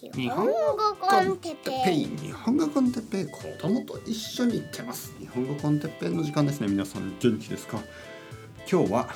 日本語コンテッペイ日本語コンテッペイ子供と一緒に行ってます日本語コンテッペイの時間ですね。皆さん元気ですか今日は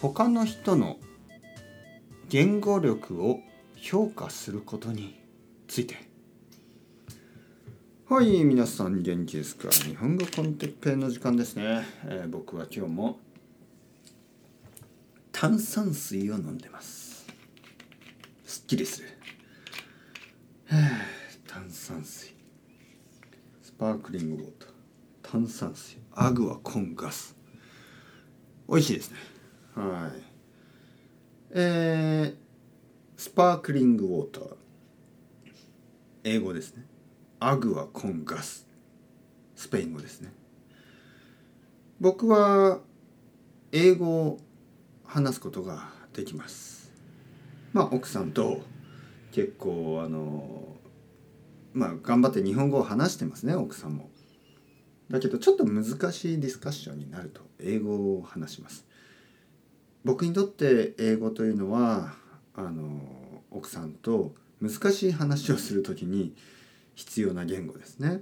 他の人の言語力を評価することについてはい皆さん元気ですか？日本語コンテッペイの時間ですね、えー、僕は今日も炭酸水を飲んでます。すっきりする。炭酸水。スパークリングウォーター。炭酸水。アグアコンガス。美味しいですね。はい。えー、スパークリングウォーター。英語ですね。アグアコンガス。スペイン語ですね。僕は英語を話すことができます。まあ、奥さんと結構あのまあ頑張って日本語を話してますね奥さんも。だけどちょっと難しいディスカッションになると英語を話します。僕にとって英語というのはあの奥さんと難しい話をする時に必要な言語ですね。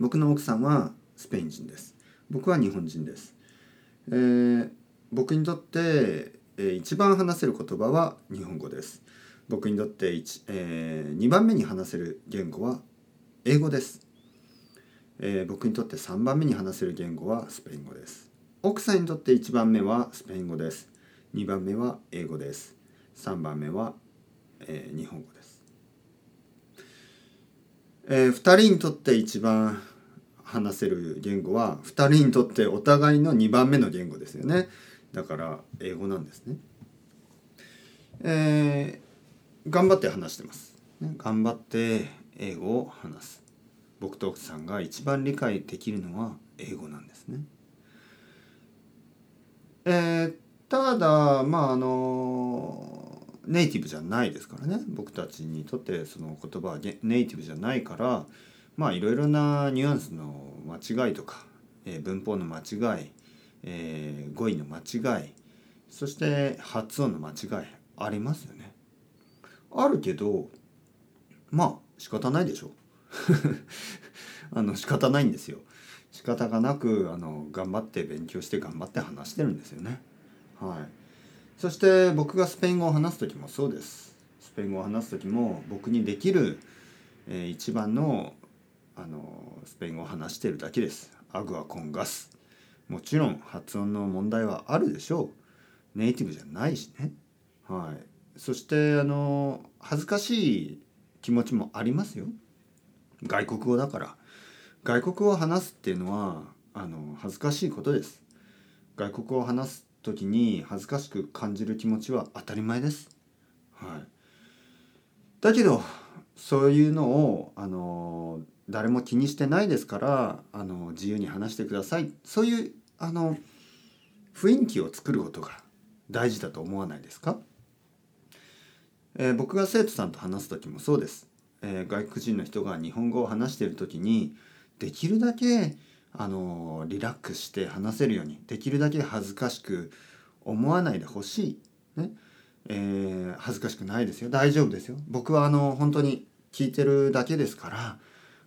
僕の奥さんはスペイン人です。僕は日本人です。えー、僕にとってえー、一番話せる言葉は日本語です。僕にとってえー、2番目に話せる言語は英語です、えー、僕にとって3番目に話せる言語はスペイン語です。奥さんにとって1番目はスペイン語です。2番目は英語です。3番目は、えー、日本語です。えー、2人にとって一番話せる言語は2人にとってお互いの2番目の言語ですよね。だから英語なんですね。えー、頑張って話してます、ね。頑張って英語を話す。僕と奥さんが一番理解できるのは英語なんですね。えー、ただまああのネイティブじゃないですからね僕たちにとってその言葉はネイティブじゃないからまあいろいろなニュアンスの間違いとか、えー、文法の間違いえー、語彙の間違いそして発音の間違いありますよね。あるけどまあ仕方ないでしょ あの仕方ないんですよ。仕方がなくあの頑張って勉強して頑張って話してるんですよね。はい。そして僕がスペイン語を話す時もそうです。スペイン語を話す時も僕にできる、えー、一番のあのスペイン語を話してるだけです。アグアコンガス。もちろん発音の問題はあるでしょう。ネイティブじゃないしね。はい。そしてあの恥ずかしい気持ちもありますよ。外国語だから。外国語を話すっていうのはあの恥ずかしいことです。外国語を話す時に恥ずかしく感じる気持ちは当たり前です。はい。だけどそういうのをあの誰も気にしてないですからあの自由に話してください。そういうあの雰囲気を作ることが大事だと思わないですか、えー、僕が生徒さんと話す時もそうです、えー、外国人の人が日本語を話している時にできるだけあのリラックスして話せるようにできるだけ恥ずかしく思わないでほしい、ね。えー、恥ずかしくないですよ。大丈夫ですよ。僕はあの本当に聞いてるだけですから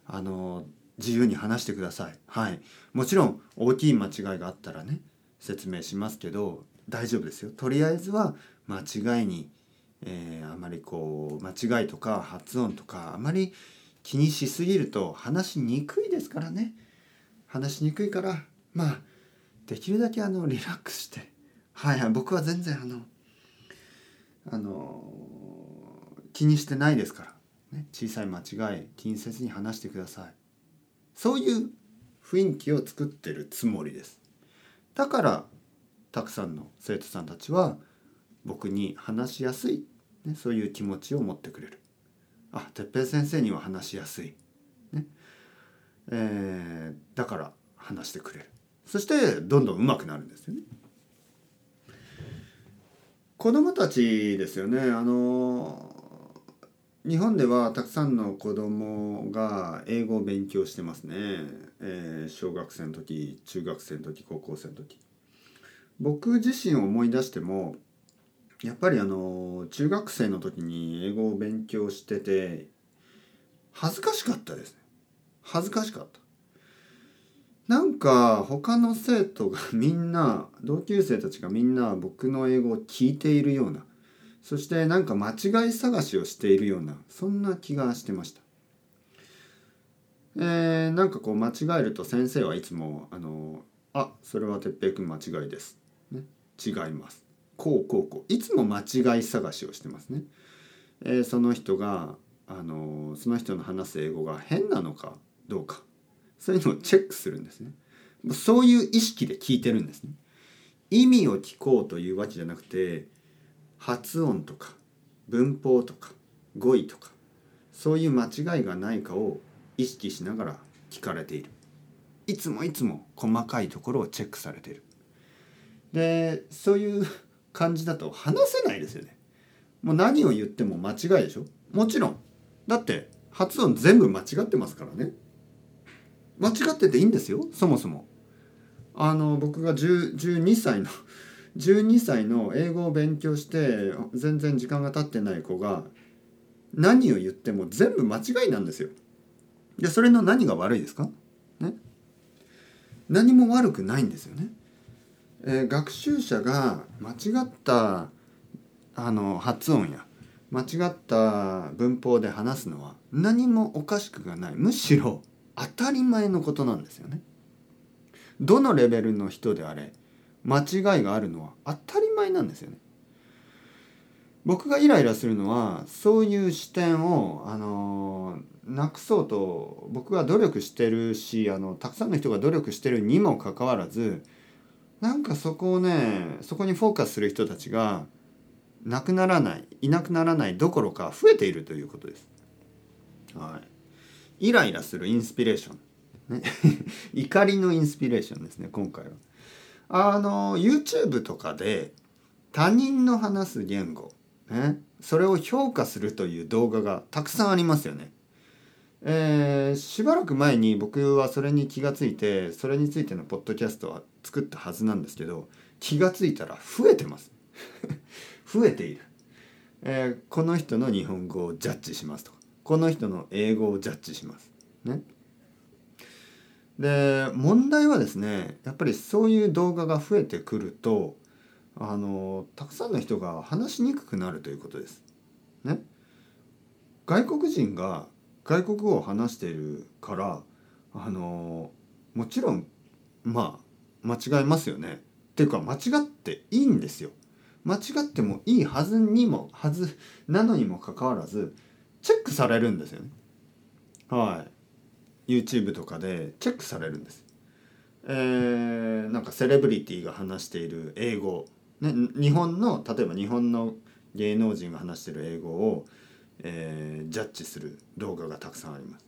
あの自由に話してください。はい。もちろん大きい間違いがあったらね説明しますけど大丈夫ですよ。とりあえずは間違いに、えー、あまりこう間違いとか発音とかあまり気にしすぎると話しにくいですからね。話しにくいからまあできるだけあのリラックスしてはいはい僕は全然あのあの気にしてないですから、ね、小さい間違い気にせずに話してください。そういう雰囲気を作ってるつもりです。だからたくさんの生徒さんたちは僕に話しやすい、ね、そういう気持ちを持ってくれる。あ哲平先生には話しやすい、ね。えー、だから話してくれる。そしてどんどん上手くなるんですよね。子供たちですよね。あの日本ではたくさんの子供が英語を勉強してますね、えー、小学生の時中学生の時高校生の時。僕自身を思い出してもやっぱりあの中学生の時に英語を勉強してて恥ずかしかったですね。恥ずかしかった。なんか他の生徒がみんな同級生たちがみんな僕の英語を聞いているようなそしてなんか間違い探しをしているようなそんな気がしてましたえー、なんかこう間違えると先生はいつも「あのあそれは哲平君間違いです」ね「違います」こうこうこういつも間違い探しをしてますね。えー、その人があのその人の話す英語が変なのかどうかそういうのをチェックするんですね。そういう意識で聞いてるんですね。意味を聞こうというわけじゃなくて発音とか文法とか語彙とかそういう間違いがないかを意識しながら聞かれている。いつもいつも細かいところをチェックされている。でそういう感じだと話せないですよね。もう何を言っても間違いでしょ？もちろん。だって発音全部間違ってますからね。間違ってていいんですよそもそも。あの僕が12歳の12歳の英語を勉強して全然時間が経ってない子が何を言っても全部間違いなんですよ。でそれの何が悪いですか？ね何も悪くないんですよね。えー、学習者が間違ったあの発音や間違った文法で話すのは何もおかしくがないむしろ当たり前のことなんですよね。どのレベルの人であれ間違いがあるのは当たり前なんですよね。僕がイライラするのはそういう視点をあのなくそうと僕が努力してるしあのたくさんの人が努力してるにもかかわらずなんかそこをねそこにフォーカスする人たちがなくならないいなくならないどころか増えているということです。はい、イライラするインスピレーション、ね、怒りのインスピレーションですね今回は。あの YouTube とかで他人の話す言語、ね、それを評価するという動画がたくさんありますよね。えー、しばらく前に僕はそれに気がついてそれについてのポッドキャストは作ったはずなんですけど気がついたら増えてます。増えている、えー、この人の日本語をジャッジしますとかこの人の英語をジャッジします。ね。で問題はですねやっぱりそういう動画が増えてくるとあのたくさんの人が話しにくくなるということです。ね、外国人が外国語を話しているからあのもちろんまあ間違えますよね。っていうか間違っていいんですよ。間違ってもいいはずにもはずなのにもかかわらずチェックされるんですよね。はい。YouTube とかでチェックされるんです。えー、なんかセレブリティが話している英語、ね、日本の例えば日本の芸能人が話している英語をえー、ジャッジする動画がたくさんあります。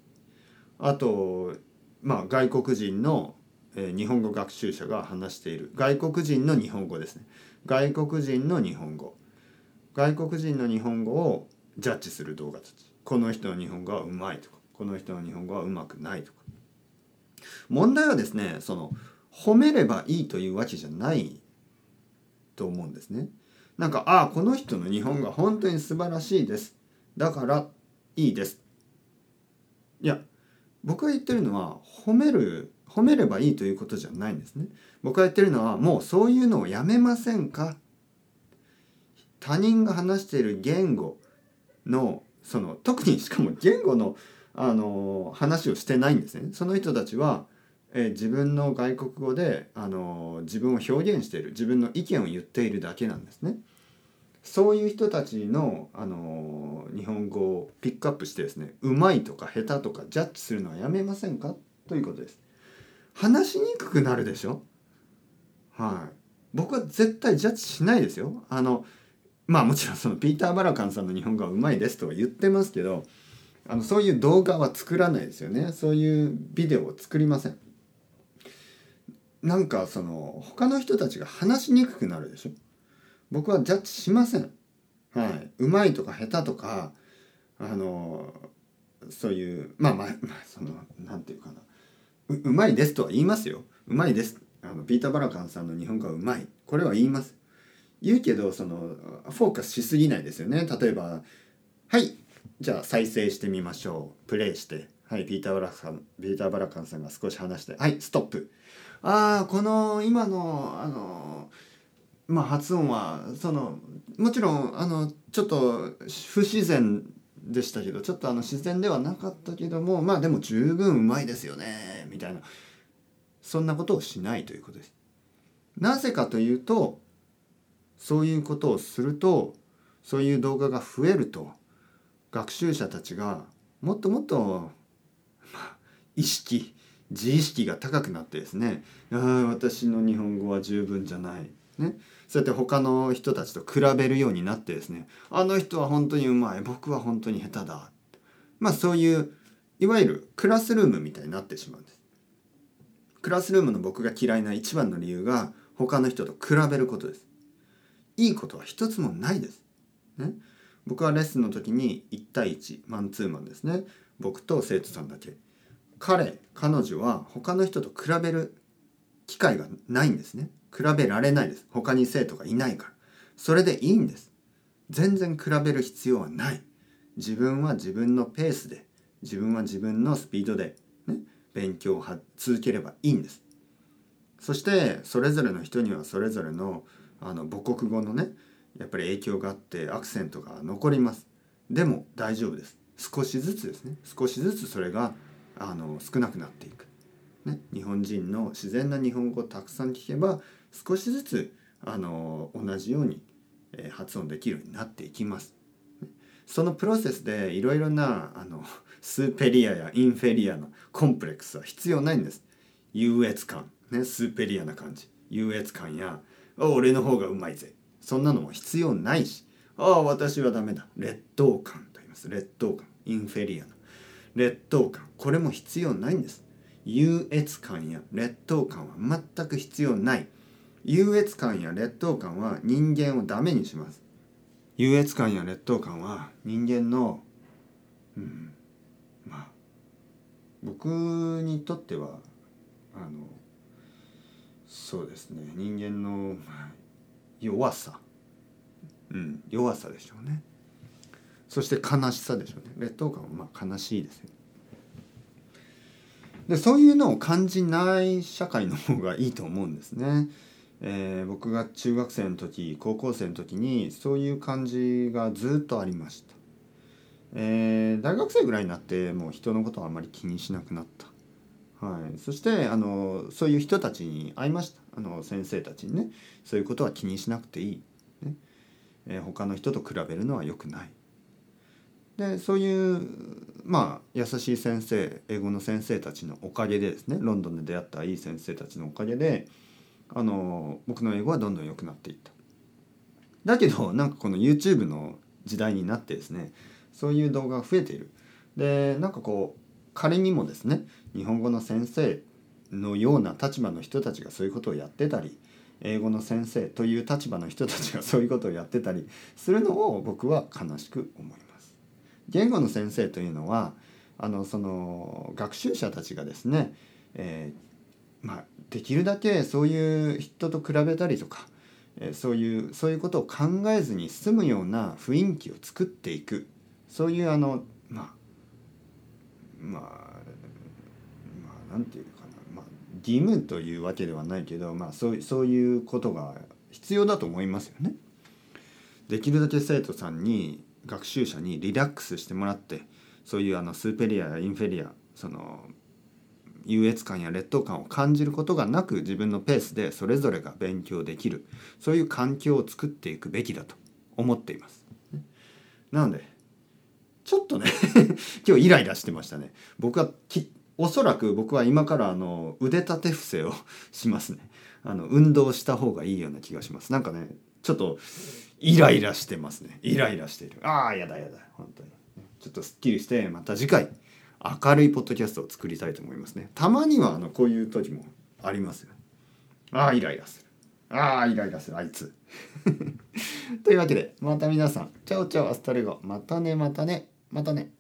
あと、まあ、外国人の、えー、日本語学習者が話している。外国人の日本語ですね。外国人の日本語。外国人の日本語をジャッジする動画たち。この人の日本語はうまいとか。この人の日本語はうまくないとか。問題はですねその褒めればいいというわけじゃないと思うんですね。なんかああこの人の日本語は本当に素晴らしいです。だからいいです。いや僕が言ってるのは褒める褒めればいいということじゃないんですね。僕が言ってるのはもうそういうのをやめませんか。他人が話している言語のその特にしかも言語のあの話をしてないんですねその人たちは、え自分の外国語であの自分を表現している自分の意見を言っているだけなんですね。そういう人たちの、あの日本語をピックアップしてですねうまいとか下手とかジャッジするのはやめませんか？ということです。話しにくくなるでしょ？はい。僕は絶対ジャッジしないですよ。あのまあもちろんそのピーター・バラカンさんの日本語はうまいですとは言ってますけどあのそういう動画は作らないですよねそういうビデオを作りませんなんかその他の人たちが話しにくくなるでしょ？僕はジャッジしません。はい。うまいとか下手とか、あの、そういう、まあまあ、まあ、その、なんていうかな。ううまいですとは言いますよ。うまいです。あの、ピーター・バラカンさんの日本語はうまい。これは言います。言うけどそのフォーカスしすぎないですよね例えばはいじゃあ再生してみましょう。プレイして。はいピーター・バラカンピーター・バラカンさんが少し話して。はいストップ。ああこの今のあのまあ発音はそのもちろんあのちょっと不自然でしたけどちょっとあの自然ではなかったけどもまあでも十分うまいですよねみたいな。そんなことをしないということです。なぜかというとそういうことをするとそういう動画が増えると。学習者たちがもっともっと、まあ、意識自意識が高くなってですねああ私の日本語は十分じゃない、ね、そうやって他の人たちと比べるようになってですねあの人は本当にうまい僕は本当に下手だまあそういういわゆるクラスルームみたいになってしまうんです。クラスルームの僕が嫌いな一番の理由が他の人と比べることです。いいことは一つもないです。ね、僕はレッスンの時に1対1マンツーマンですね。僕と生徒さんだけ。彼彼女は他の人と比べる機会がないんですね。比べられないです。他に生徒がいないから。それでいいんです。全然比べる必要はない。自分は自分のペースで自分は自分のスピードで、ね、勉強を続ければいいんです。そしてそれぞれの人にはそれぞれのあの母国語のねやっぱり影響があってアクセントが残ります。でも大丈夫です。少しずつですね。少しずつそれがあの少なくなっていく、ね、日本人の自然な日本語をたくさん聞けば少しずつあの同じように、え発音できるようになっていきます。そのプロセスでいろいろなあのスーペリアやインフェリアのコンプレックスは必要ないんです。優越感。ね。スーペリアな感じ。優越感や俺の方がうまいぜ。そんなのも必要ないしああ私はダメだ。劣等感と言います。劣等感。インフェリアの。劣等感。これも必要ないんです。優越感や劣等感は全く必要ない。優越感や劣等感は人間をダメにします。優越感や劣等感は人間のうんまあ僕にとってはあのそうですね。人間の、まあ、弱さ、うん、弱さでしょうね。そして悲しさでしょうね。劣等感はまあ悲しいですよでそういうのを感じない社会の方がいいと思うんですね。えー、僕が中学生の時高校生の時にそういう感じがずっとありました。えー、大学生ぐらいになってもう人のことはあまり気にしなくなった。はい、そしてあのそういう人たちに会いましたあの先生たちにねそういうことは気にしなくていい、ね。えー、他の人と比べるのは良くない。でそういうまあ優しい先生英語の先生たちのおかげでですねロンドンで出会ったいい先生たちのおかげであの僕の英語はどんどん良くなっていった。だけどなんかこの YouTube の時代になってですねそういう動画が増えている。でなんかこう仮にもですね日本語の先生のような立場の人たちがそういうことをやってたり英語の先生という立場の人たちが そういうことをやってたりするのを僕は悲しく思います。言語の先生というのはあのその学習者たちがですね、えー、まあ、できるだけそういう人と比べたりとか、えー、そういうそういうことを考えずに済むような雰囲気を作っていくそういうあのまあまあまあなんていうか、義務というわけではないけど、まあ、そうそういうことが必要だと思いますよね。できるだけ生徒さんに学習者にリラックスしてもらってそういうあのスーペリアやインフェリアその優越感や劣等感を感じることがなく自分のペースでそれぞれが勉強できるそういう環境を作っていくべきだと思っています。なのでちょっとね 今日イライラしてましたね僕はきおそらく僕は今からあの腕立て伏せをしますね。あの運動した方がいいような気がします。なんかねちょっとイライラしてますね。イライラしている。ああやだやだ。本当に。ちょっとすっきりしてまた次回明るいポッドキャストを作りたいと思いますね。たまにはあのこういう時もありますよ。ああイライラする。ああイライラする。あいつ。というわけでまた皆さん。 Ciao ciao hasta luego。またねまたね。またね。